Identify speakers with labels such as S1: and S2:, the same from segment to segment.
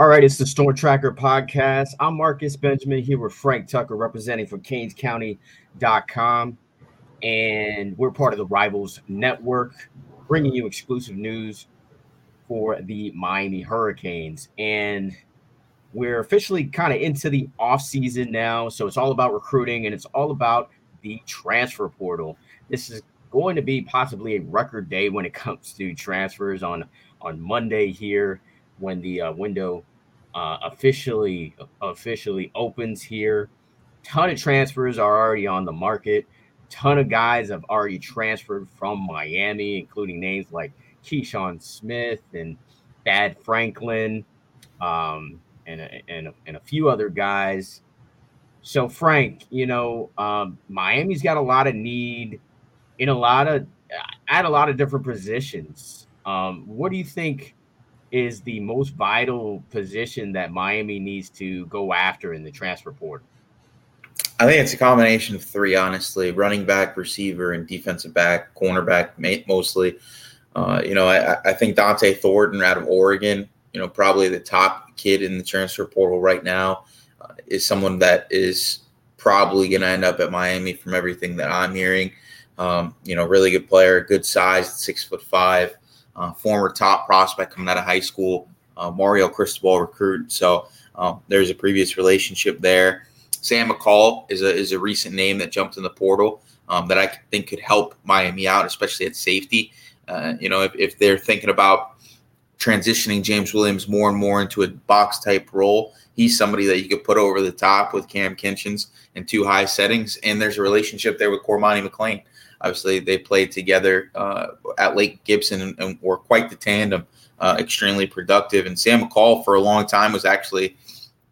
S1: All right, it's the Storm Tracker podcast. I'm Marcus Benjamin here with Frank Tucker, representing for CanesCounty.com. And we're part of the Rivals Network, bringing you exclusive news for the Miami Hurricanes. And we're officially kind of into the off season now. So it's all about recruiting and it's all about the transfer portal. This is going to be possibly a record day when it comes to transfers on, on Monday here when the uh, window uh, officially officially opens here. Ton of transfers are already on the market. Ton of guys have already transferred from Miami, including names like Keyshawn Smith and Thad Franklin, um, and a, and and a few other guys. So Frank, you know, um, Miami's got a lot of need in a lot of at a lot of different positions. Um, what do you think is the most vital position that Miami needs to go after in the transfer portal?
S2: I think it's a combination of three, honestly running back, receiver, and defensive back, cornerback mostly. Uh, you know, I, I, think Dont'e Thornton out of Oregon, you know, probably the top kid in the transfer portal right now, uh, is someone that is probably going to end up at Miami from everything that I'm hearing. Um, you know, really good player, good size, six foot five uh, former top prospect coming out of high school, uh, Mario Cristobal recruit. So um, there's a previous relationship there. Sam McCall is a is a recent name that jumped in the portal um, that I think could help Miami out, especially at safety. Uh, you know, if, if they're thinking about transitioning James Williams more and more into a box type role, he's somebody that you could put over the top with Kam Kinchens in two high settings. And there's a relationship there with Cormani McClain. Obviously, they played together uh, at Lake Gibson and, and, were quite the tandem, uh, extremely productive. And Sam McCall, for a long time, was actually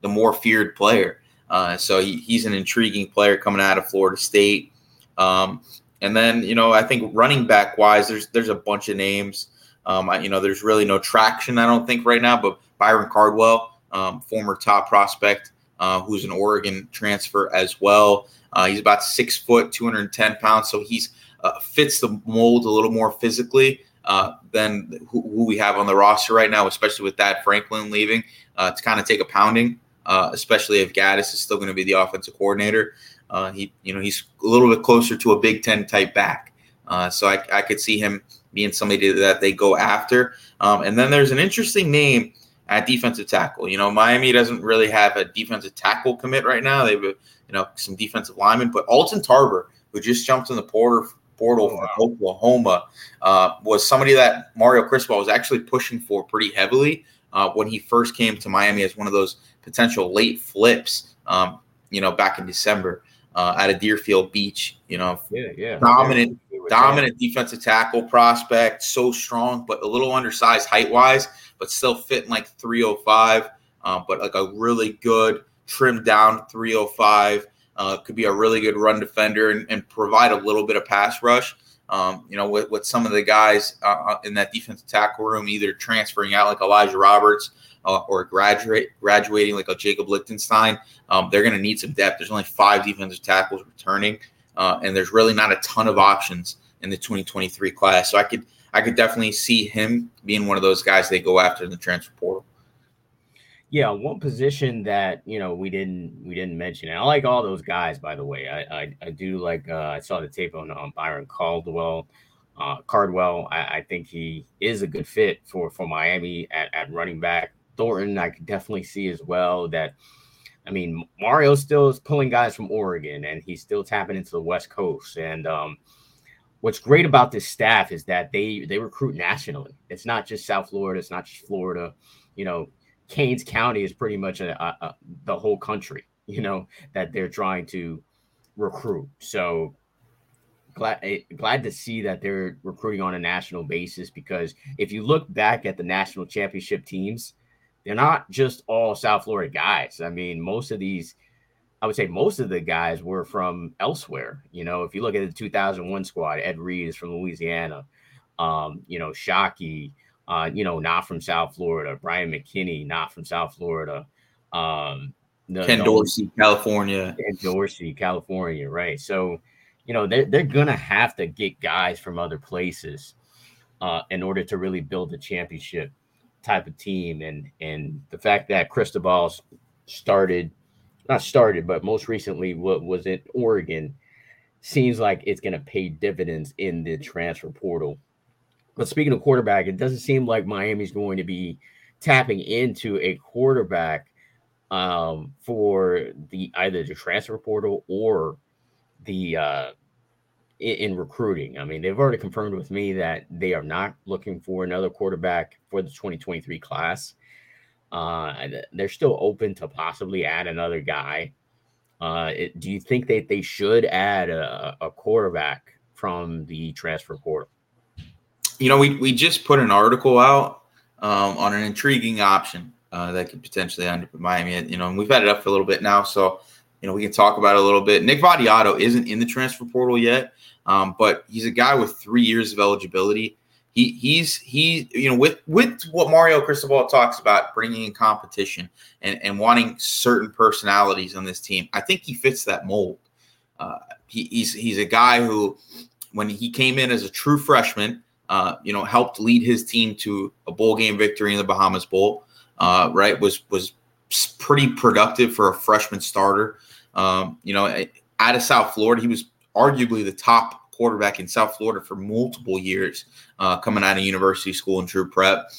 S2: the more feared player. Uh, so he, he's an intriguing player coming out of Florida State. Um, and then, you know, I think running back wise, there's there's a bunch of names. Um, I, you know, there's really no traction, I don't think, right now. But Byron Cardwell, um, former top prospect, uh, who's an Oregon transfer as well. Uh, he's about six foot, 210 pounds, so he's uh, fits the mold a little more physically uh, than who, who, we have on the roster right now, especially with that Franklin leaving uh, to kind of take a pounding, uh, especially if Gattis is still going to be the offensive coordinator. Uh, he, you know, he's a little bit closer to a Big Ten type back, so I, I, could see him being somebody that they go after. Um, and then there's an interesting name at defensive tackle. You know, Miami doesn't really have a defensive tackle commit right now. They have, you know, some defensive linemen, but Alton Tarber, who just jumped in the portal portal wow. from Oklahoma uh, was somebody that Mario Cristobal was actually pushing for pretty heavily uh, when he first came to Miami as one of those potential late flips. Um, you know, back in December uh, at a Deerfield Beach. You know,
S1: yeah, yeah,
S2: dominant, dominant defensive tackle prospect, so strong, but a little undersized height wise, but still fitting like 305. Uh, but like a really good trimmed down 305 uh, could be a really good run defender and, and, provide a little bit of pass rush. Um, you know, with, with some of the guys uh, uh in that defensive tackle room, either transferring out like Elijah Roberts uh, or graduate graduating like a Jacob Lichtenstein, um, they're going to need some depth. There's only five defensive tackles returning, uh, and there's really not a ton of options in the 2023 class. So I could I could definitely see him being one of those guys they go after in the transfer portal.
S1: Yeah, one position that you know we didn't we didn't mention. And I like all those guys, by the way. I I, I do like. Uh, I saw the tape on, on Byron Caldwell, uh, Cardwell. I, I, think he is a good fit for for Miami at, at running back. Thornton, I could definitely see as well that. I mean, Mario still is pulling guys from Oregon, and he's still tapping into the West Coast. And um, what's great about this staff is that they they recruit nationally. It's not just South Florida. It's not just Florida. You know, Canes County is pretty much a, a, a, the whole country, you know, that they're trying to recruit. So glad eh, glad to see that they're recruiting on a national basis because if you look back at the national championship teams, they're not just all South Florida guys. I mean, most of these, I would say most of the guys were from elsewhere. You know, if you look at the 2001 squad, Ed Reed is from Louisiana. Um, you know, Shockey, uh, you know, not from South Florida. Bryant McKinnie, not from South Florida. Um,
S2: the, Ken Dorsey, California.
S1: Ken Dorsey, California, right? So, you know, they're, they're going to have to get guys from other places uh, in order to really build a championship type of team, and and the fact that Cristobal started, not started, but most recently what was in Oregon, seems like it's going to pay dividends in the transfer portal. But speaking of quarterback, it doesn't seem like Miami's going to be tapping into a quarterback um, for the either the transfer portal or the uh, in, in, recruiting. I mean, they've already confirmed with me that they are not looking for another quarterback for the 2023 class. Uh, they're still open to possibly add another guy. Uh, it, do you think that they should add a, a quarterback from the transfer portal?
S2: You know, we, we just put an article out um, on an intriguing option uh, that could potentially end up in Miami. You know, and we've had it up for a little bit now, so you know we can talk about it a little bit. Nick Vattiato isn't in the transfer portal yet, um, but he's a guy with three years of eligibility. He he's he you know with with what Mario Cristobal talks about bringing in competition and and wanting certain personalities on this team. I think he fits that mold. Uh, he, he's he's a guy who when he came in as a true freshman, uh, you know, helped lead his team to a bowl game victory in the Bahamas Bowl uh, right, was was pretty productive for a freshman starter. Um, you know, out of South Florida, he was arguably the top quarterback in South Florida for multiple years, uh, coming out of university school and true prep.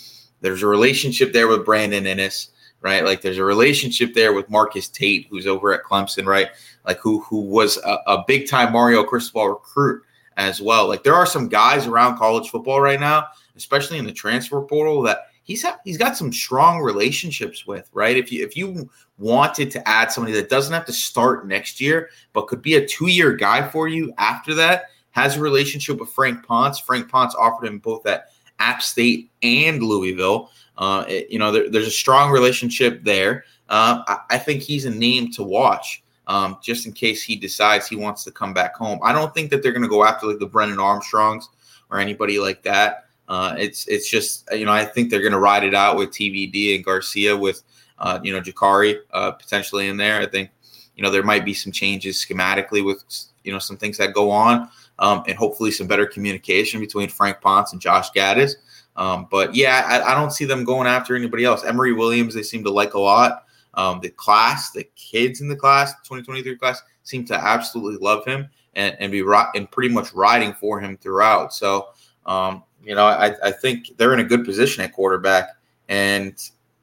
S2: There's a relationship there with Brandon Inniss, right? Like there's a relationship there with Marcus Tate, who's over at Clemson, right? Like who who was a, a big time Mario Cristobal recruit as well. Like there are some guys around college football right now, especially in the transfer portal, that he's ha- he's got some strong relationships with, right? If you if you wanted to add somebody that doesn't have to start next year, but could be a two year guy for you after that, has a relationship with Frank Ponce. Frank Ponce offered him both at App State and Louisville. Uh, it, you know, there, there's a strong relationship there. Uh, I, I, think he's a name to watch. Um, just in case he decides he wants to come back home. I don't think that they're going to go after like the Brennan Armstrongs or anybody like that. Uh, it's it's just you know I think they're going to ride it out with TVD and Garcia with uh, you know Jacurri uh, potentially in there. I think you know there might be some changes schematically with you know some things that go on um, and hopefully some better communication between Frank Ponce and Josh Gattis. Um, but yeah, I, I, don't see them going after anybody else. Emory Williams they seem to like a lot. Um, the class, the kids in the class, 2023 class, seem to absolutely love him and, and be ri- and pretty much riding for him throughout. So um, you know, I, I think they're in a good position at quarterback, and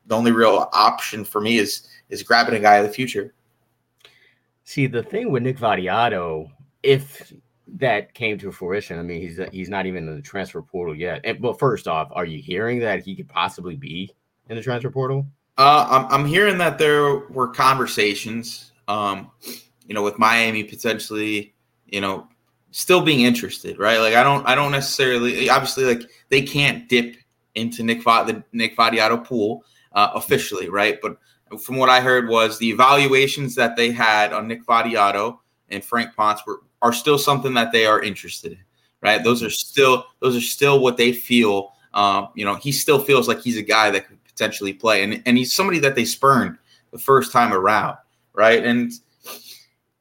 S2: the only real option for me is is grabbing a guy of the future.
S1: See, the thing with Nick Vattiato, if that came to fruition, I mean, he's he's not even in the transfer portal yet. And, but first off, are you hearing that he could possibly be in the transfer portal?
S2: Uh, I'm I'm hearing that there were conversations, um, you know, with Miami potentially, you know, still being interested, right? Like I don't I don't necessarily obviously like they can't dip into Nick the Nick Vattiato pool uh, officially, right? But from what I heard was the evaluations that they had on Nick Vattiato and Frank Ponce were are still something that they are interested in, right? Those are still those are still what they feel. Um, you know, he still feels like he's a guy that could potentially play, and and he's somebody that they spurned the first time around, right? And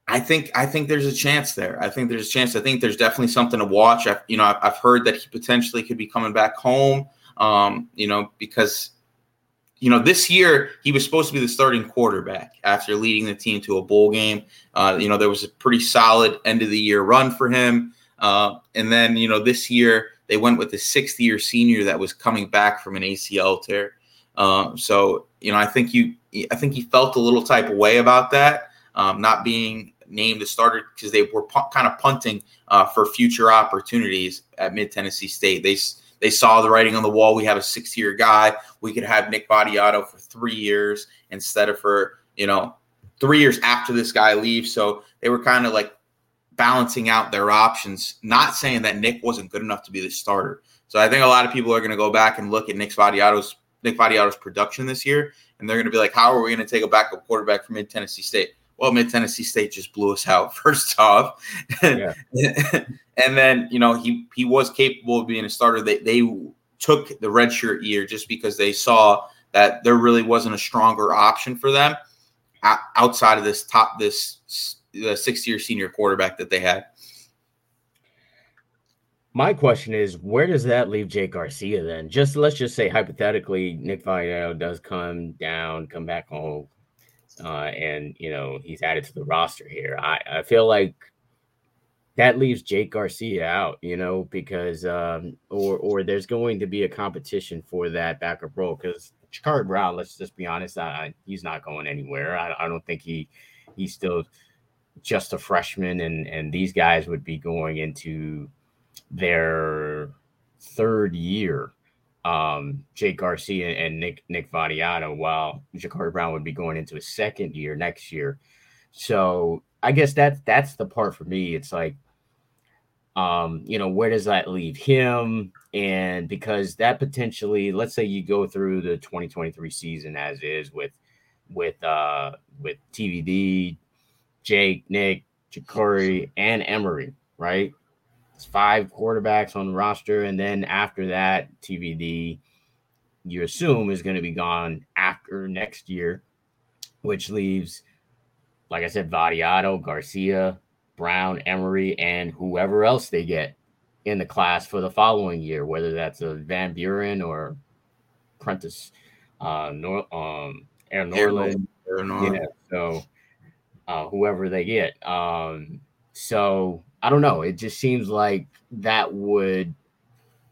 S2: I think I think there's a chance there. I think there's a chance. I think there's definitely something to watch. I've, you know, I've, I've heard that he potentially could be coming back home. Um, you know, because you know this year he was supposed to be the starting quarterback after leading the team to a bowl game. Uh, you know, there was a pretty solid end of the year run for him. Uh, and then you know this year they went with the sixth year senior that was coming back from an ACL tear. Uh, so you know, I think you, I think he felt a little type of way about that, um, not being named the starter because they were pu- kind of punting uh, for future opportunities at Mid Tennessee State. They they saw the writing on the wall. We have a six year guy. We could have Nick Vattiato for three years instead of for you know three years after this guy leaves. So they were kind of like balancing out their options. Not saying that Nick wasn't good enough to be the starter. So I think a lot of people are going to go back and look at Nick Vattiato's Nick Vattiato's production this year, and they're going to be like, "How are we going to take a backup quarterback from Mid Tennessee State?" well, Mid Tennessee State just blew us out first off, yeah. and then you know he he was capable of being a starter. They they took the redshirt year just because they saw that there really wasn't a stronger option for them outside of this top this the six year senior quarterback that they had.
S1: My question is, where does that leave Jake Garcia then? Just let's just say hypothetically, Nick Vattiato does come down, come back home, uh, and you know he's added to the roster here. I, I feel like that leaves Jake Garcia out, you know, because um, or or there's going to be a competition for that backup role because Jacurri Brown, let's just be honest, I, he's not going anywhere. I, I don't think he he's still just a freshman, and and these guys would be going into their third year. Um, Jake Garcia and Nick Nick Vattiato, while Jacurri Brown would be going into his second year next year. So I guess that's that's the part for me. It's like, um, you know, where does that leave him? And because that potentially, let's say you go through the 2023 season as is with with uh with TVD, Jake, Nick, Jacurri, and Emory, right? Five quarterbacks on the roster, and then after that, TVD, you assume is going to be gone after next year, which leaves, like I said, Vattiato, Garcia, Brown, Emory, and whoever else they get in the class for the following year, whether that's a Van Buren or Prentice, uh, Nor- um, Aaron Norland. Yeah, so uh, whoever they get. Um, so I don't know. It just seems like that would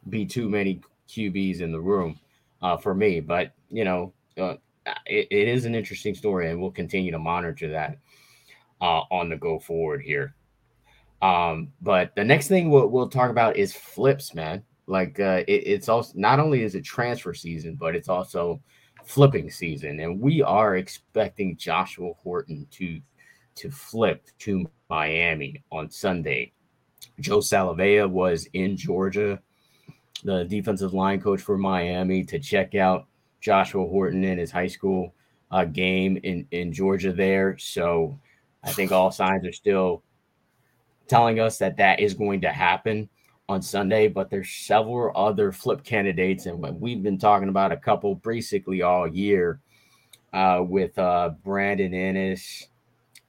S1: be too many QBs in the room uh, for me. But you know, uh, it, it is an interesting story, and we'll continue to monitor that uh, on the go forward here. Um, but the next thing we'll, we'll talk about is flips, man. Like uh, it, it's also not only is it transfer season, but it's also flipping season, and we are expecting Joshua Horton to to flip to Miami on Sunday. Joe Salave'a was in Georgia, the defensive line coach for Miami, to check out Joshua Horton in his high school uh, game in, in Georgia there. So I think all signs are still telling us that that is going to happen on Sunday, but there's several other flip candidates, and we've been talking about a couple basically all year uh, with uh, Brandon Inniss,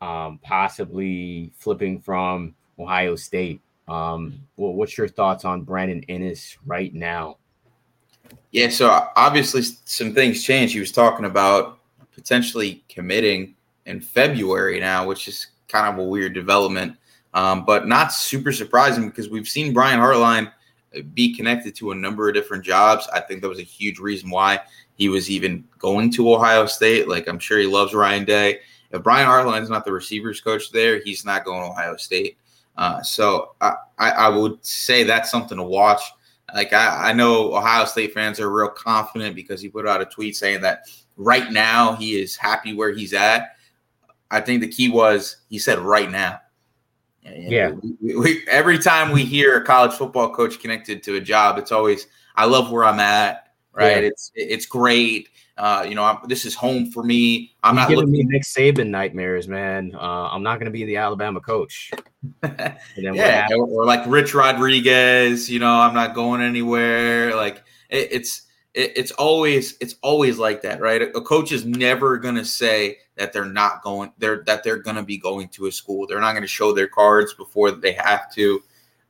S1: um, possibly flipping from Ohio State. Um, well, what's your thoughts on Brandon Inniss right now?
S2: Yeah, so obviously some things changed. He was talking about potentially committing in February now, which is kind of a weird development, um, but not super surprising because we've seen Brian Hartline be connected to a number of different jobs. I think that was a huge reason why he was even going to Ohio State. Like I'm sure he loves Ryan Day if Brian Hartline is not the receivers coach there, he's not going to Ohio State. Uh, so I, I, would say that's something to watch. Like I, I know Ohio State fans are real confident because he put out a tweet saying that right now he is happy where he's at. I think the key was he said right now.
S1: And yeah.
S2: We, we, every time we hear a college football coach connected to a job, it's always I love where I'm at. Right. Yeah. It's it's great. Uh, you know, I'm, this is home for me. I'm
S1: You're
S2: not
S1: giving looking- me Nick Saban nightmares, man. Uh, I'm not going to be the Alabama coach.
S2: yeah, or, or, like Rich Rodriguez. You know, I'm not going anywhere. Like it, it's it, it's always it's always like that, right? A, a coach is never going to say that they're not going they're that they're going to be going to a school. They're not going to show their cards before they have to.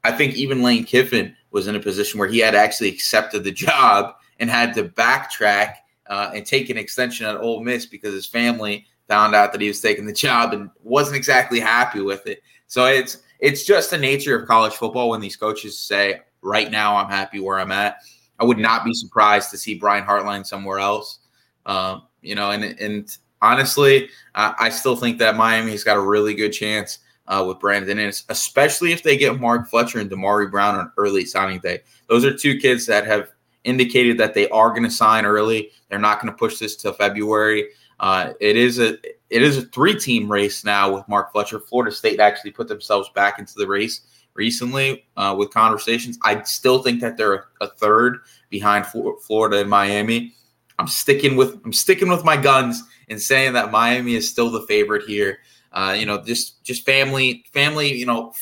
S2: I think even Lane Kiffin was in a position where he had actually accepted the job and had to backtrack uh, and take an extension at Ole Miss because his family found out that he was taking the job and wasn't exactly happy with it. So it's it's just the nature of college football when these coaches say, "Right now, I'm happy where I'm at." I would not be surprised to see Brian Hartline somewhere else. Um, you know, and and honestly, uh, I still think that Miami's got a really good chance uh, with Brandon Inniss, especially if they get Mark Fletcher and Damari Brown on early signing day. Those are two kids that have indicated that they are going to sign early. They're not going to push this till February. Uh, it is a it is a three team race now with Mark Fletcher. Florida State actually put themselves back into the race recently uh, with conversations. I still think that they're a third behind Florida and Miami. I'm sticking with I'm sticking with my guns and saying that Miami is still the favorite here. Uh, you know, just just family family you know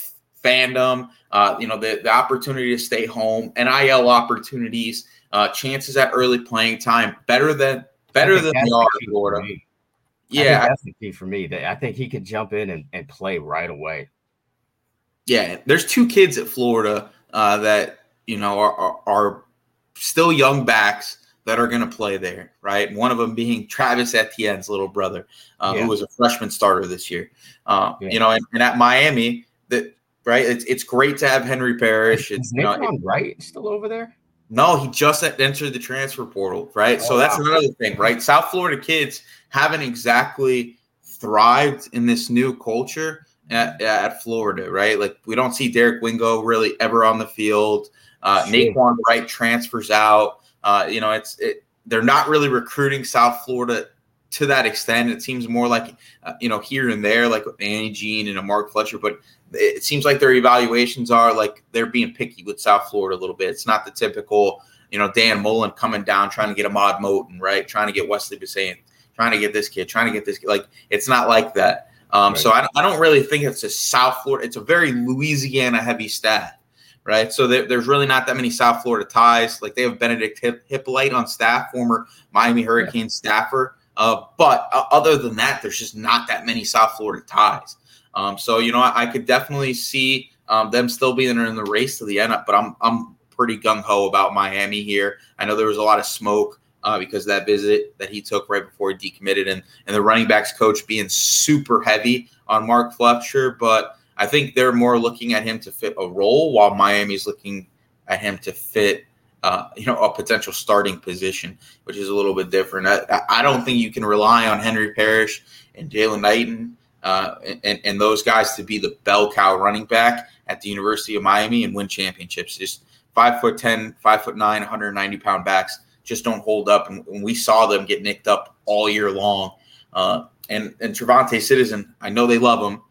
S2: fandom. Uh, you know, the the opportunity to stay home, NIL opportunities uh, chances at early playing time better than better than they are in Florida.
S1: Yeah, that's the key for me. I think he could jump in and, and play right away.
S2: Yeah, there's two kids at Florida uh, that you know are, are, are still young backs that are going to play there, right? One of them being Travis Etienne's little brother, uh, yeah. who was a freshman starter this year. Uh, yeah. You know, and, and, at Miami, that right, it's it's great to have Henry Parrish. It's
S1: you know, Wright still over there.
S2: No, he just entered the transfer portal, right? Oh, so that's wow. another thing, right? South Florida kids haven't exactly thrived in this new culture at, at Florida, right? Like we don't see Derek Wingo really ever on the field. Uh, Nay'Quan Wright transfers out. Uh, you know, it's it, they're not really recruiting South Florida to that extent. It seems more like uh, you know here and there, like with Andy Jean and a Mark Fletcher, but it seems like their evaluations are like they're being picky with South Florida a little bit. It's not the typical, you know, Dan Mullen coming down trying to get a Mod Moten, right? Trying to get Wesley Bissainthe, trying to get this kid, trying to get this kid. Like it's not like that. Um, right. So I, I don't really think it's a South Florida. It's a very Louisiana heavy staff right? So there, there's really not that many South Florida ties. Like they have Benedict Hip, Hippolyte on staff, former Miami Hurricane yeah. staffer. Uh, but uh, other than that, there's just not that many South Florida ties. Um, so you know, I, I could definitely see um, them still being in the race to the end. Up. But I'm I'm pretty gung ho about Miami here. I know there was a lot of smoke. Uh, because that visit that he took right before he decommitted, and and the running backs coach being super heavy on Mark Fletcher, but I think they're more looking at him to fit a role, while Miami's looking at him to fit, uh, you know, a potential starting position, which is a little bit different. I, I don't think you can rely on Henry Parrish and Jaylan Knighton uh, and, and those guys to be the bell cow running back at the University of Miami and win championships. Just five foot 10, five foot nine, 190 pound backs just don't hold up. And, and we saw them get nicked up all year long. Uh, and and TreVonte Citizen, I know they love him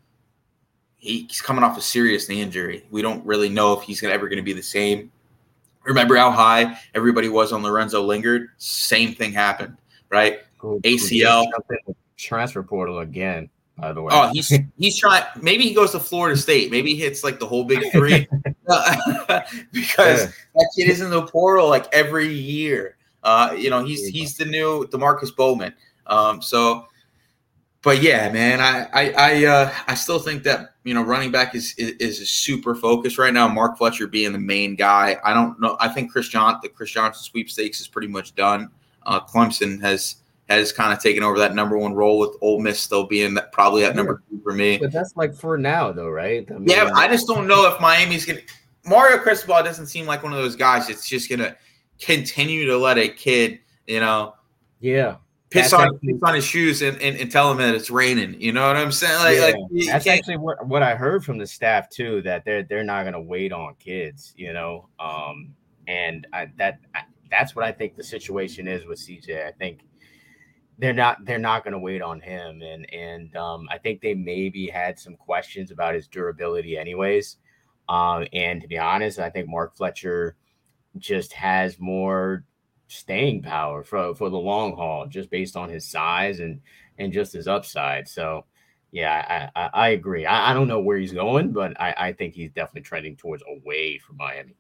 S2: he's coming off a serious knee injury. We don't really know if he's ever going to be the same. Remember how high everybody was on Lorenzo Lingard? Same thing happened, right? Cool. ACL
S1: transfer portal again. By the way,
S2: oh, he's he's trying. Maybe he goes to Florida State. Maybe he hits like the whole big three, because yeah. that kid is in the portal like every year. Uh, you know, he's he's the new Demarkcus Bowman. Um, so but yeah, man, I I I, uh, I still think that you know running back is, is, is a super focus right now. Mark Fletcher being the main guy. I don't know. I think Chris John the Chris Johnson sweepstakes is pretty much done. Uh, Clemson has has kind of taken over that number one role with Ole Miss still being that probably at number two for me.
S1: But that's like for now though, right?
S2: I mean, yeah, I just don't know if Miami's gonna. Mario Cristobal doesn't seem like one of those guys that's just gonna continue to let a kid, you know.
S1: Yeah
S2: piss on actually, piss on his shoes and, and, and, tell him that it's raining. You know what I'm saying? Like, yeah,
S1: like that's actually what, what I heard from the staff too. That they're they're not going to wait on kids. You know, um, and I, that I, that's what I think the situation is with CJ. I think they're not they're not going to wait on him, and and um, I think they maybe had some questions about his durability, anyways. Um, and to be honest, I think Mark Fletcher just has more staying power for for the long haul, just based on his size and and just his upside. So, yeah, I I, I agree. I, I, don't know where he's going, but I, I think he's definitely trending towards away from Miami.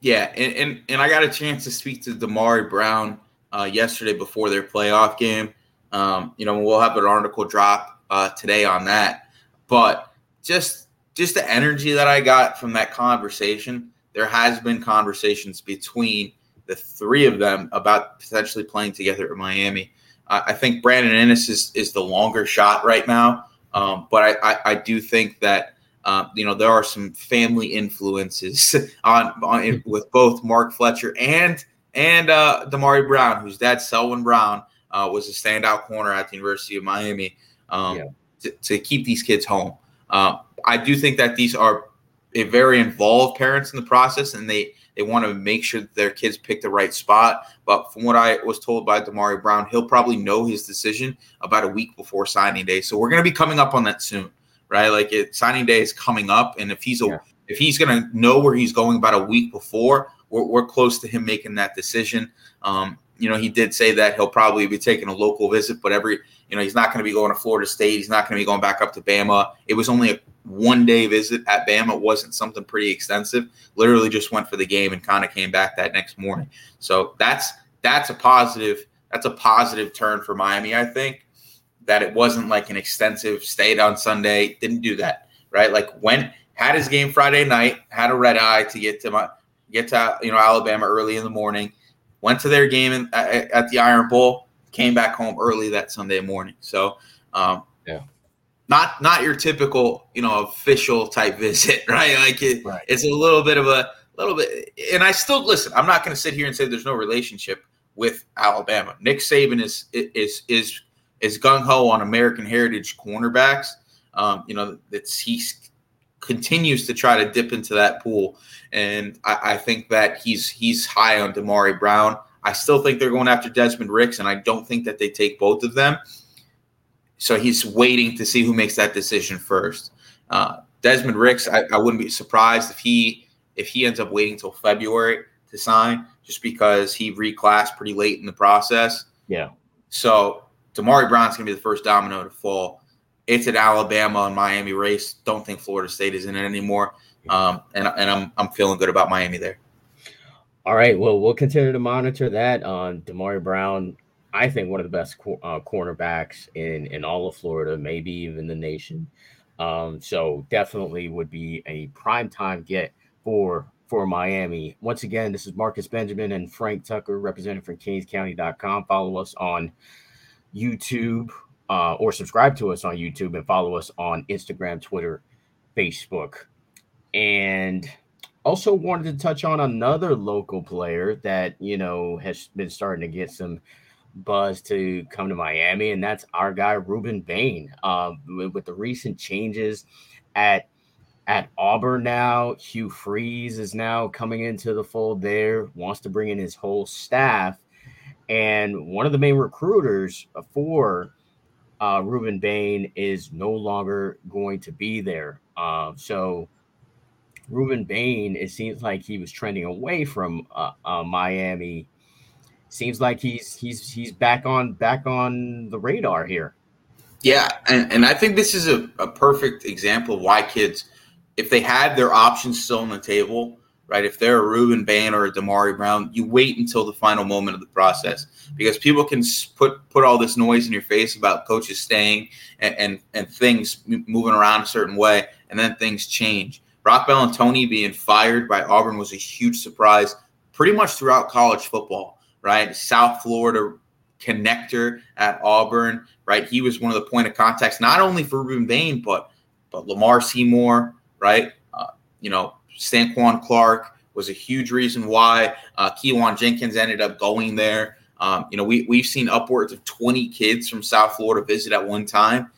S2: Yeah, and and, and I got a chance to speak to Damari Brown uh, yesterday before their playoff game. Um, you know, we'll have an article drop uh, today on that, but just just the energy that I got from that conversation. There has been conversations between the three of them about potentially playing together at Miami. Uh, I think Brandon Inniss is, is the longer shot right now, um, but I, I, I, do think that uh, you know there are some family influences on, on with both Mark Fletcher and and uh, Damari Brown, whose dad Selwyn Brown uh, was a standout corner at the University of Miami um, yeah. to, to, keep these kids home. Uh, I do think that these are very involved parents in the process, and they they want to make sure that their kids pick the right spot. But from what I was told by Damari Brown, he'll probably know his decision about a week before signing day. So we're going to be coming up on that soon, right? Like it, signing day is coming up, and if he's a yeah. if he's going to know where he's going about a week before, we're, we're close to him making that decision. Um, you know, he did say that he'll probably be taking a local visit, but every you know he's not going to be going to Florida State. He's not going to be going back up to Bama. It was only a one day visit at Bama It wasn't something pretty extensive. Literally just went for the game and kind of came back that next morning. So that's that's a positive that's a positive turn for Miami. I think that it wasn't like an extensive stayed on Sunday. Didn't do that right. Like when had his game Friday night, had a red eye to get to my get to you know Alabama early in the morning. Went to their game in, at, at the Iron Bowl. Came back home early that Sunday morning. So um,
S1: yeah,
S2: not not your typical you know official type visit, right? Like it,
S1: Right.
S2: it's a little bit of a little bit. And I still listen. I'm not going to sit here and say there's no relationship with Alabama. Nick Saban is is is is gung ho on American heritage cornerbacks. Um, you know, it's he's continues to try to dip into that pool, and I, I think that he's he's high on Damari Brown. I still think they're going after Desmond Ricks, and I don't think that they take both of them. So he's waiting to see who makes that decision first. Uh, Desmond Ricks, I, I wouldn't be surprised if he if he ends up waiting until February to sign, just because he reclassed pretty late in the process.
S1: Yeah.
S2: So Damari Brown's gonna be the first domino to fall. It's an Alabama and Miami race. Don't think Florida State is in it anymore. Um, and and I'm I'm feeling good about Miami there.
S1: All right. Well, we'll continue to monitor that on Damari Brown. I think one of the best uh, cornerbacks in in all of Florida, maybe even the nation. Um, so definitely would be a prime time get for for Miami. Once again, this is Marcus Benjamin and Frank Tucker representing from CanesCounty.com. Follow us on YouTube uh, or subscribe to us on YouTube and follow us on Instagram, Twitter, Facebook. And also wanted to touch on another local player that, you know, has been starting to get some buzz to come to Miami, and that's our guy Rueben Bain. Um, with, with the recent changes at at Auburn now, Hugh Freeze is now coming into the fold there, wants to bring in his whole staff. And one of the main recruiters for uh, Rueben Bain is no longer going to be there. Uh, so Rueben Bain, it seems like he was trending away from uh, uh, Miami. Seems like he's he's he's back on back on the radar here.
S2: Yeah, and, and I think this is a, a perfect example of why kids, if they had their options still on the table, right? If they're a Rueben Bain or a Damari Brown, you wait until the final moment of the process because people can put put all this noise in your face about coaches staying and and, and things moving around a certain way, and then things change. Roc Bellantoni being fired by Auburn was a huge surprise, pretty much throughout college football, right? South Florida connector at Auburn, right? He was one of the point of contacts, not only for Rueben Bain, but but Lamar Seymour, right? Uh, you know, Stanquan Clark was a huge reason why uh, Keewan Jenkins ended up going there. Um, you know, we we've seen upwards of 20 kids from South Florida visit at one time.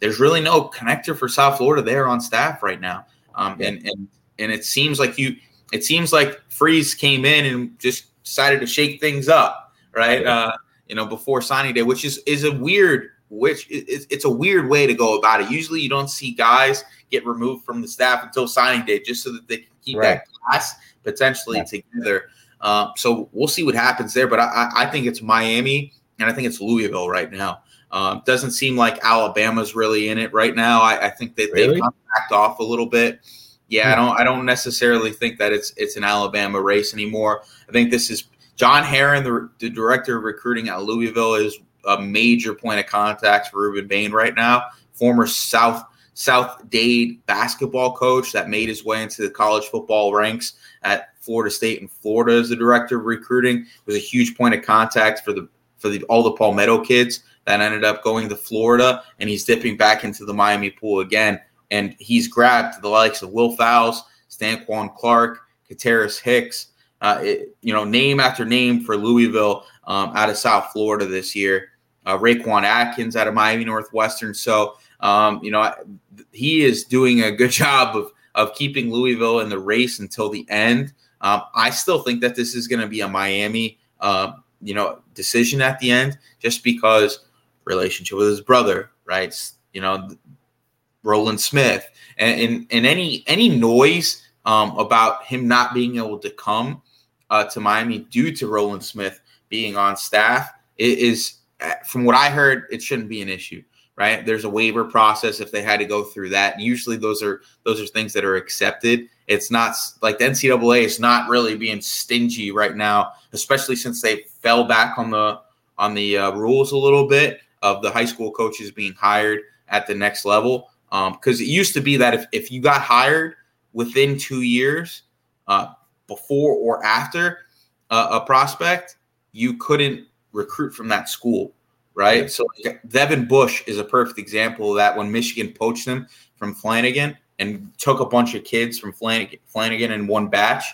S2: There's really no connector for South Florida there on staff right now, um, and and and it seems like you, it seems like Freeze came in and just decided to shake things up, right? Uh, you know, before signing day, which is is a weird, which it's, it's a weird way to go about it. Usually, you don't see guys get removed from the staff until signing day, just so that they can keep
S1: Right.
S2: that class potentially
S1: Yeah.
S2: together. Uh, so we'll see what happens there, but I, I think it's Miami and I think it's Louisville right now. Um, doesn't seem like Alabama's really in it right now. I, I think that
S1: Really?
S2: they've backed off a little bit. Yeah, I don't. I don't necessarily think that it's it's an Alabama race anymore. I think this is John Herron, the, the director of recruiting at Louisville, is a major point of contact for Rueben Bain right now. Former South South Dade basketball coach that made his way into the college football ranks at Florida State and Florida as the director of recruiting was a huge point of contact for the for the all the Palmetto kids that ended up going to Florida, and he's dipping back into the Miami pool again. And he's grabbed the likes of Will Fowles, Stanquan Clark, Kateris Hicks, uh, it, you know, name after name for Louisville um, out of South Florida this year. Uh, Raquan Atkins out of Miami Northwestern. So, um, you know, he is doing a good job of of keeping Louisville in the race until the end. Um, I still think that this is going to be a Miami, um, you know, decision at the end, just because relationship with his brother, right? You know, Roland Smith, and and, and any any noise um, about him not being able to come uh, to Miami due to Roland Smith being on staff is, from what I heard, it shouldn't be an issue. Right? There's a waiver process if they had to go through that. Usually, those are those are things that are accepted. It's not like the NCAA is not really being stingy right now, especially since they fell back on the on the uh, rules a little bit of the high school coaches being hired at the next level. Because um, it used to be that if, if you got hired within two years, uh, before or after uh, a prospect, you couldn't recruit from that school, right? So Devin Bush is a perfect example of that when Michigan poached him from Flanagan and took a bunch of kids from Flanagan, Flanagan in one batch.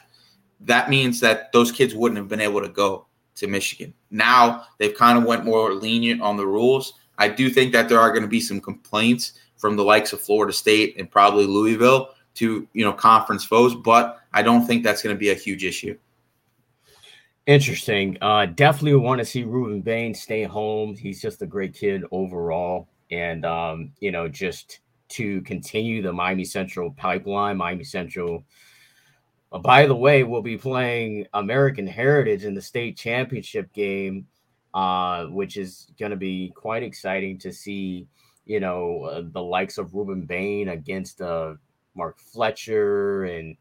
S2: That means that those kids wouldn't have been able to go to Michigan. Now they've kind of went more lenient on the rules. I do think that there are going to be some complaints from the likes of Florida State and probably Louisville to you know conference foes, but I don't think that's going to be a huge issue.
S1: Interesting. Uh, definitely want to see Rueben Bain stay home. He's just a great kid overall, and um, you know, just to continue the Miami Central pipeline. Miami Central, uh, by the way, we'll be playing American Heritage in the state championship game, uh, which is going to be quite exciting to see. You know, uh, the likes of Rueben Bain against uh, Mark Fletcher and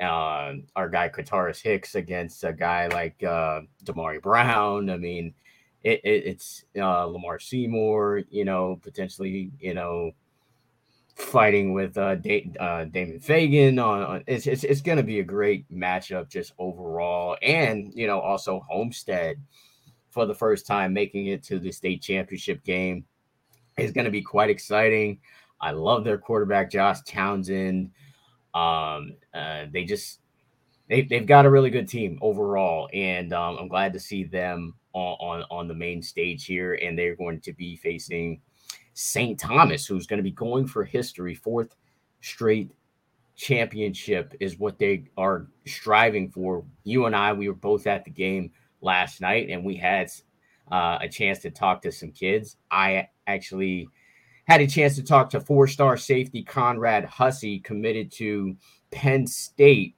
S1: uh, our guy Kataris Hicks against a guy like uh, Damari Brown. I mean, it, it, it's uh, Lamar Seymour, you know, potentially, you know, fighting with uh, da- uh Damon Fagan on, on it's it's, it's going to be a great matchup just overall and you know also Homestead for the first time making it to the state championship game is going to be quite exciting. I love their quarterback Josh Townsend. Um, uh, they just they they've got a really good team overall, and um, I'm glad to see them on, on on the main stage here. And they're going to be facing St. Thomas, who's going to be going for history, fourth straight championship is what they are striving for. You and I, we were both at the game last night, and we had uh, a chance to talk to some kids. I actually had a chance to talk to four-star safety Conrad Hussey, committed to Penn State.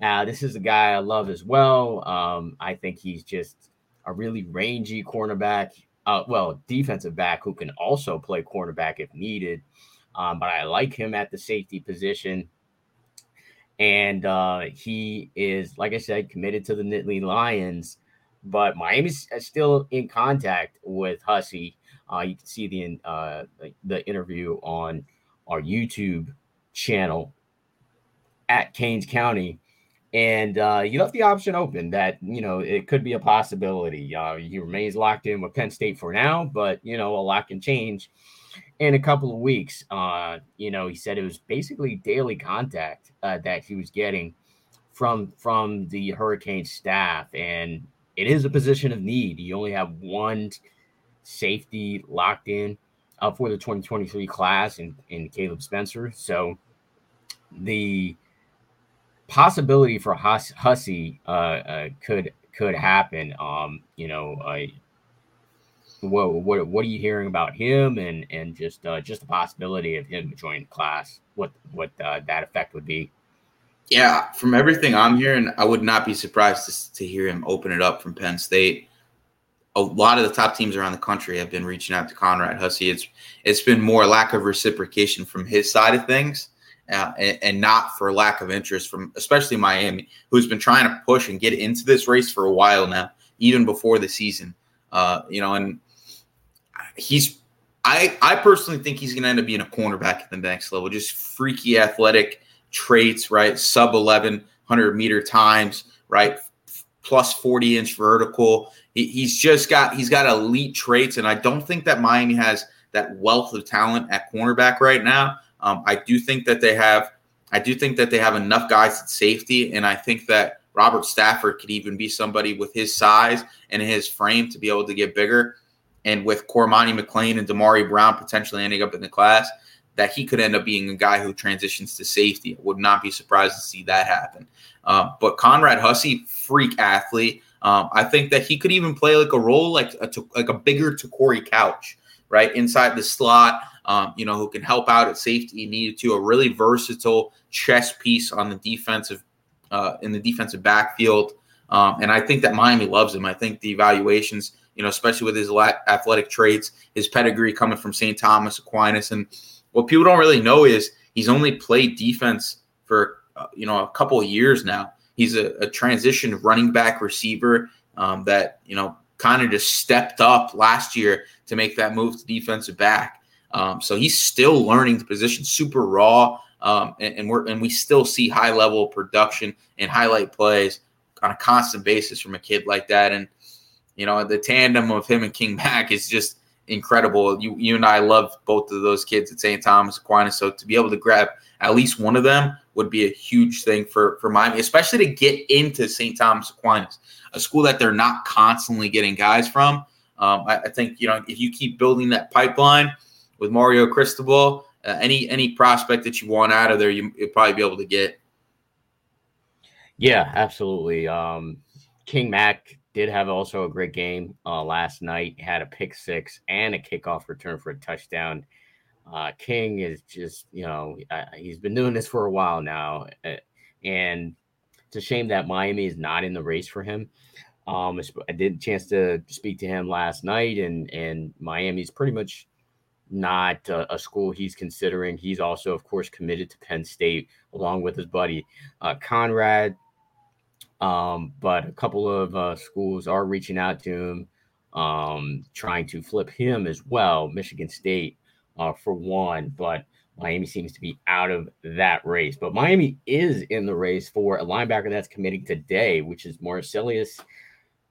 S1: Uh, this is a guy I love as well. Um, I think he's just a really rangy cornerback uh, well, defensive back who can also play cornerback if needed. Um, but I like him at the safety position. And uh, he is, like I said, committed to the Nittany Lions. But Miami's still in contact with Hussey. Uh, you can see the uh, the interview on our YouTube channel at Canes County and uh, you left the option open that you know it could be a possibility. Uh, he remains locked in with Penn State for now, but you know a lot can change in a couple of weeks. Uh, you know, he said it was basically daily contact uh, that he was getting from from the Hurricane staff, and it is a position of need. You only have one safety locked in uh, for the 2023 class, in in Caleb Spencer. So the possibility for Hus- Hussey uh, uh, could could happen. Um, you know, what what what are you hearing about him, and and just uh, just the possibility of him joining class? What what uh, that effect would be?
S2: Yeah, from everything I'm hearing, I would not be surprised to, to hear him open it up from Penn State. A lot of the top teams around the country have been reaching out to Conrad Hussey. It's it's been more lack of reciprocation from his side of things uh, and, and, not for lack of interest from especially Miami, who's been trying to push and get into this race for a while now, even before the season. Uh, you know, and he's I I personally think he's going to end up being a cornerback at the next level. Just freaky athletic traits, right? Sub 1100 meter times, right? Plus 40 inch vertical. He, he's just got he's got elite traits, and I don't think that Miami has that wealth of talent at cornerback right now. Um, I do think that they have, I do think that they have enough guys at safety, and I think that Robert Stafford could even be somebody with his size and his frame to be able to get bigger. And with Cormani McClain and Damari Brown potentially ending up in the class, that he could end up being a guy who transitions to safety. I would not be surprised to see that happen. Um, but Conrad Hussey, freak athlete. Um, I think that he could even play like a role like a, like a bigger Corey Couch, right inside the slot um, you know, who can help out at safety needed to. A really versatile chess piece on the defensive uh, in the defensive backfield. Um, and I think that Miami loves him. I think the evaluations, you know, especially with his athletic traits, his pedigree coming from St. Thomas Aquinas, and what people don't really know is he's only played defense for uh, you know a couple years now. He's a, a transition running back receiver um, that you know kind of just stepped up last year to make that move to defensive back. Um, so he's still learning the position, super raw, um, and, and, we're and we still see high level production and highlight plays on a constant basis from a kid like that. And you know, the tandem of him and King Mack is just incredible. You you and I love both of those kids at St. Thomas Aquinas. So to be able to grab at least one of them would be a huge thing for for Miami, especially to get into St. Thomas Aquinas, a school that they're not constantly getting guys from. Um, I, I, think you know if you keep building that pipeline with Mario Cristobal, uh, any any prospect that you want out of there, you, will probably be able to get.
S1: Yeah, absolutely. Um, King Mack did have also a great game uh, last night. Had a pick six and a kickoff return for a touchdown. Uh, King is just, you know, uh, he's been doing this for a while now, uh, and it's a shame that Miami is not in the race for him. Um, I did a chance to speak to him last night, and and Miami's pretty much not a, a, school he's considering. He's also, of course, committed to Penn State along with his buddy uh, Conrad. Um, but a couple of uh, schools are reaching out to him, um, trying to flip him as well. Michigan State, uh, for one, but Miami seems to be out of that race. But Miami is in the race for a linebacker that's committing today, which is Marcellus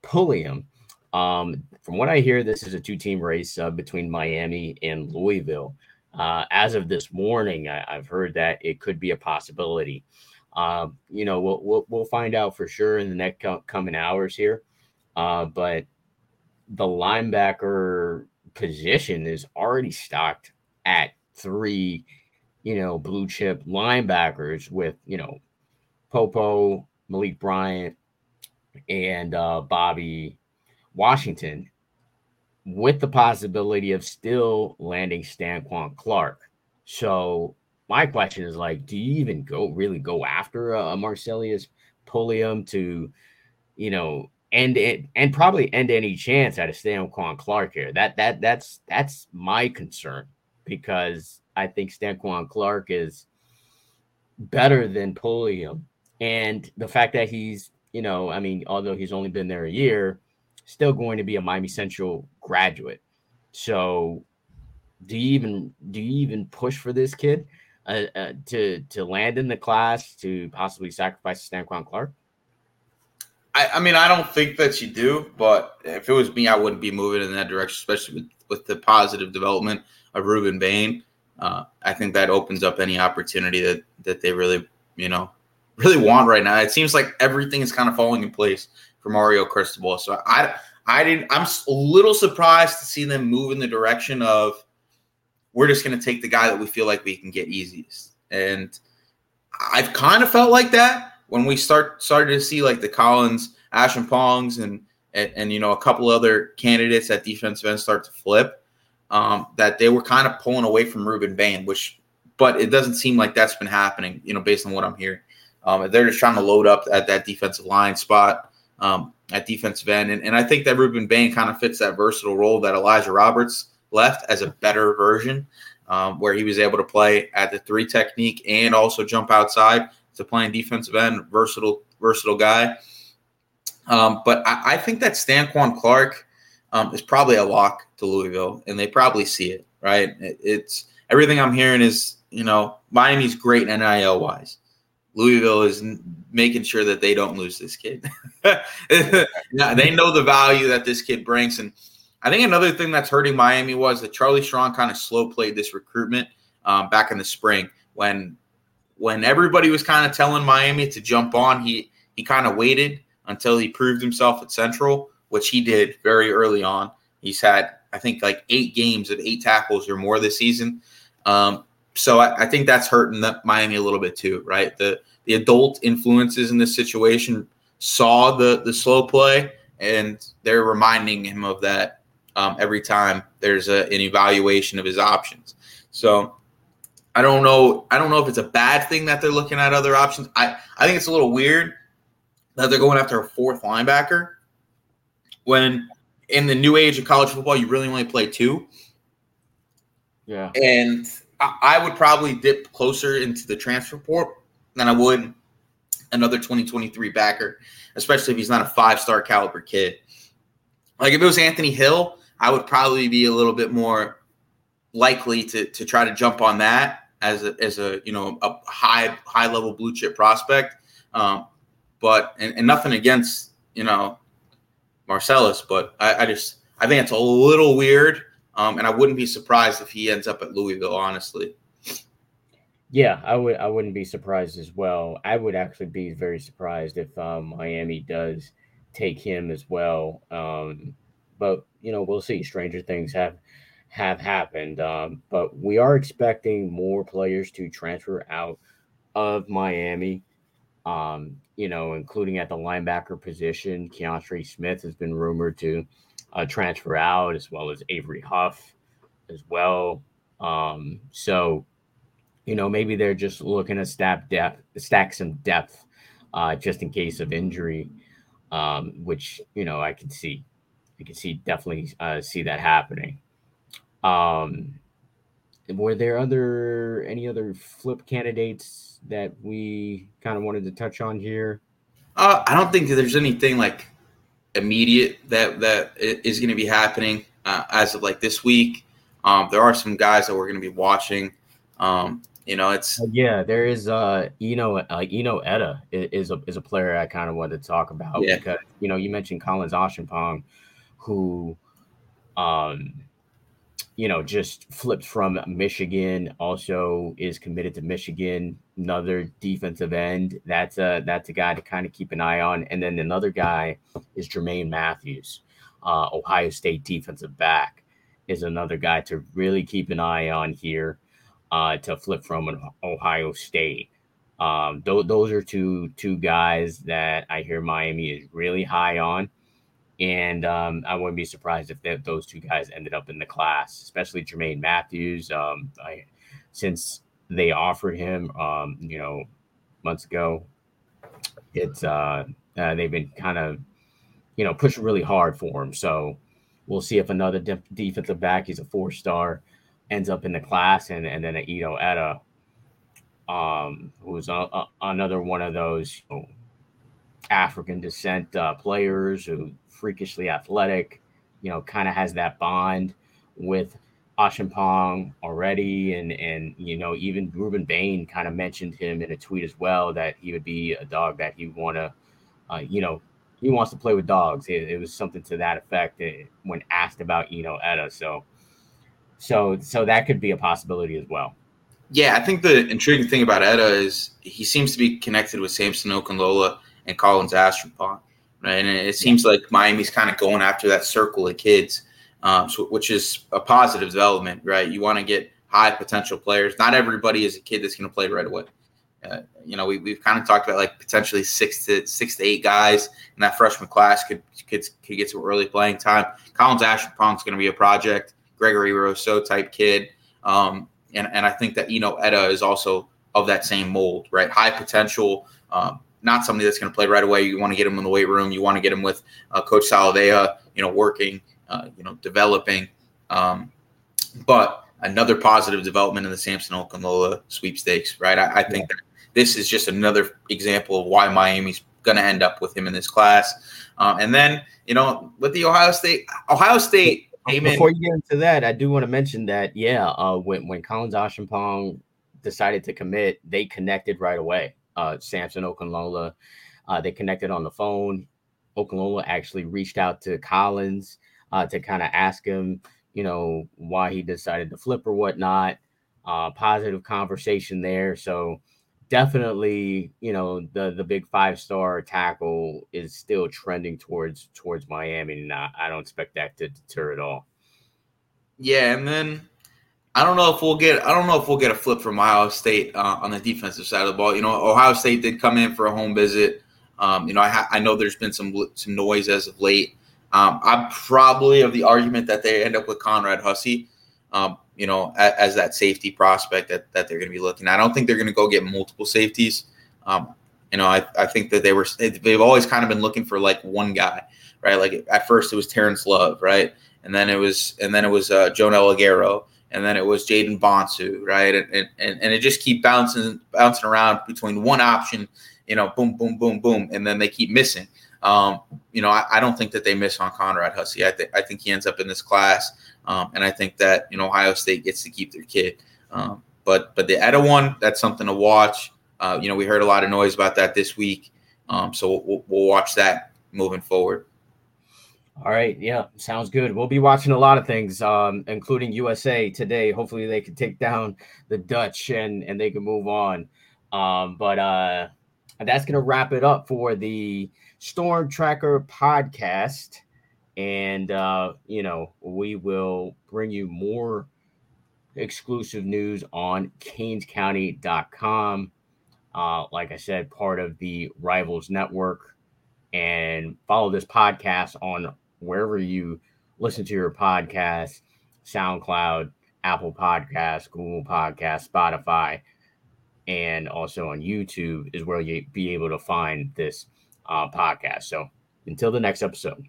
S1: Pulliam. Um, from what I hear, this is a two-team race uh, between Miami and Louisville. Uh, as of this morning, I, have heard that it could be a possibility. Um, you know, we'll, we'll, we'll find out for sure in the next coming hours here. Uh, but the linebacker position is already stocked at three, you know, blue chip linebackers with, you know, Popo, Malik Bryant, and uh, Bobby Washington, with the possibility of still landing Stanquan Clark. So my question is like, do you even go really go after a, a Marcellus Pulliam to, you know, end it and probably end any chance at a Stanquan Clark here? That that that's that's my concern because I think Stanquan Clark is better than Pulliam. And the fact that he's, you know, I mean, although he's only been there a year, still going to be a Miami Central graduate. So do you even do you even push for this kid? Uh, uh, to to land in the class to possibly sacrifice Stanquan Clark?
S2: I, I, mean, I don't think that you do, but if it was me, I wouldn't be moving in that direction, especially with, with the positive development of Rueben Bain. Uh, I think that opens up any opportunity that that they really, you know, really want right now. It seems like everything is kind of falling in place for Mario Cristobal. So I, I didn't. I'm a little surprised to see them move in the direction of we're just going to take the guy that we feel like we can get easiest. And I've kind of felt like that when we start started to see like the Collins, Acheampongs, and, Pongs, and and you know a couple other candidates at defensive end start to flip. Um, that they were kind of pulling away from Rueben Bain, which, but it doesn't seem like that's been happening. You know, based on what I'm hearing, um, they're just trying to load up at that defensive line spot um, at defensive end, and, and I think that Rueben Bain kind of fits that versatile role that Elijah Roberts left as a better version, um, where he was able to play at the three technique and also jump outside to playing defensive end, versatile, versatile guy. Um, but I, I, think that Stanquan Clark um, is probably a lock to Louisville, and they probably see it. Right? It, it's everything I'm hearing is you know Miami's great NIL wise. Louisville is making sure that they don't lose this kid. yeah, they know the value that this kid brings, and I think another thing that's hurting Miami was that Charlie Strong kind of slow played this recruitment um, back in the spring when when everybody was kind of telling Miami to jump on. He he kind of waited until he proved himself at Central, which he did very early on. He's had I think like eight games of eight tackles or more this season. Um, so I, I, think that's hurting the, Miami a little bit too, right? The the adult influences in this situation saw the the slow play and they're reminding him of that um, every time there's a, an evaluation of his options. So I don't know. I don't know if it's a bad thing that they're looking at other options. I, I think it's a little weird that they're going after a fourth linebacker when in the new age of college football you really only play two.
S1: Yeah.
S2: And I, I would probably dip closer into the transfer port than I would another 2023 backer, especially if he's not a five star caliber kid. Like if it was Anthony Hill, I would probably be a little bit more likely to to try to jump on that as a as a you know a high high level blue chip prospect. Um, but and, and nothing against you know Marcellus, but I, I just I think it's a little weird, um, and I wouldn't be surprised if he ends up at Louisville. Honestly.
S1: Yeah, I would. I wouldn't be surprised as well. I would actually be very surprised if um, Miami does take him as well. Um, but you know, we'll see. Stranger things have have happened. Um, but we are expecting more players to transfer out of Miami. Um, you know, including at the linebacker position, Keontre Smith has been rumored to uh, transfer out, as well as Avery Huff as well. Um, so you know, maybe they're just looking to stack depth, stack some depth, uh, just in case of injury, um, which you know I can see, I can see definitely uh, see that happening. Um, were there other any other flip candidates that we kind of wanted to touch on here?
S2: Uh, I don't think there's anything like immediate that that is going to be happening uh, as of like this week. Um, there are some guys that we're going to be watching. Um, you know, it's
S1: uh, yeah. There is uh, you know, uh, Eno Etta is a is a player I kind of wanted to talk about yeah. because you know you mentioned Collins Acheampong, who, um, you know, just flipped from Michigan. Also is committed to Michigan. Another defensive end. That's a that's a guy to kind of keep an eye on. And then another guy is Jermaine Matthews, uh, Ohio State defensive back, is another guy to really keep an eye on here uh, to flip from an Ohio State. Um, th- those are two two guys that I hear Miami is really high on, and um, I wouldn't be surprised if they, those two guys ended up in the class, especially Jermaine Matthews. Um, I, since they offered him, um, you know, months ago, it's uh, uh, they've been kind of, you know, pushing really hard for him. So we'll see if another de- defensive back, he's a four star ends up in the class, and and then Eno Etta, um, who's a, a, another one of those you know, African descent uh, players who freakishly athletic, you know, kind of has that bond with Acheampong already, and and you know even Rueben Bain kind of mentioned him in a tweet as well that he would be a dog that he want to, uh, you know, he wants to play with dogs. It, it was something to that effect eh, when asked about Eno Etta. So so so that could be a possibility as well.
S2: Yeah, I think the intriguing thing about Etta is he seems to be connected with Samson Okunlola and Collins Acheampong, right? And it seems like Miami's kind of going after that circle of kids, um, so, which is a positive development, right? You want to get high potential players. Not everybody is a kid that's going to play right away. Uh, you know, we, we've kind of talked about like potentially six to six to eight guys in that freshman class could could, could get some early playing time. Collins Acheampong going to be a project. Gregory Rousseau type kid. Um, and, and I think that, you know, Etta is also of that same mold, right? High potential, um, not somebody that's going to play right away. You want to get him in the weight room. You want to get him with uh, Coach Salave'a, you know, working, uh, you know, developing. Um, but another positive development in the Samson Okunlola sweepstakes, right? I, I think yeah. that this is just another example of why Miami's going to end up with him in this class. Uh, and then, you know, with the Ohio State, Ohio State
S1: Amen. Before you get into that, I do want to mention that yeah, uh, when when Collins Acheampong decided to commit, they connected right away. Uh, Samson Okunlola, uh, they connected on the phone. Okunlola actually reached out to Collins uh, to kind of ask him, you know, why he decided to flip or whatnot. Uh, positive conversation there. So definitely, you know, the the big five star tackle is still trending towards towards Miami, and I, I don't expect that to deter at all.
S2: Yeah, and then I don't know if we'll get I don't know if we'll get a flip from Ohio State uh, on the defensive side of the ball. You know, Ohio State did come in for a home visit. Um, you know, I, ha- I know there's been some some noise as of late. Um, I'm probably of the argument that they end up with Conrad Hussey. Um, you know, as, as that safety prospect that, that they're going to be looking. I don't think they're going to go get multiple safeties. Um, you know, I, I think that they were they've always kind of been looking for like one guy, right? Like at first it was Terrence Love, right, and then it was and then it was uh, Aguero, and then it was Jaden Bonsu, right, and, and and it just keep bouncing bouncing around between one option, you know, boom, boom, boom, boom, and then they keep missing. Um, you know, I, I, don't think that they miss on Conrad Hussey. I think I think he ends up in this class, um, and I think that you know Ohio State gets to keep their kid. Um, but but the Etta one, that's something to watch. Uh, you know, we heard a lot of noise about that this week, um, so we'll, we'll watch that moving forward.
S1: All right. Yeah. Sounds good. We'll be watching a lot of things, um, including USA today. Hopefully they can take down the Dutch and, and they can move on. Um, but uh, that's going to wrap it up for the Storm Tracker podcast. And, uh, you know, we will bring you more exclusive news on canescounty.com. Uh, like I said, part of the Rivals Network. And follow this podcast on wherever you listen to your podcast SoundCloud, Apple Podcasts, Google Podcasts, Spotify, and also on YouTube is where you'll be able to find this uh, podcast. So until the next episode.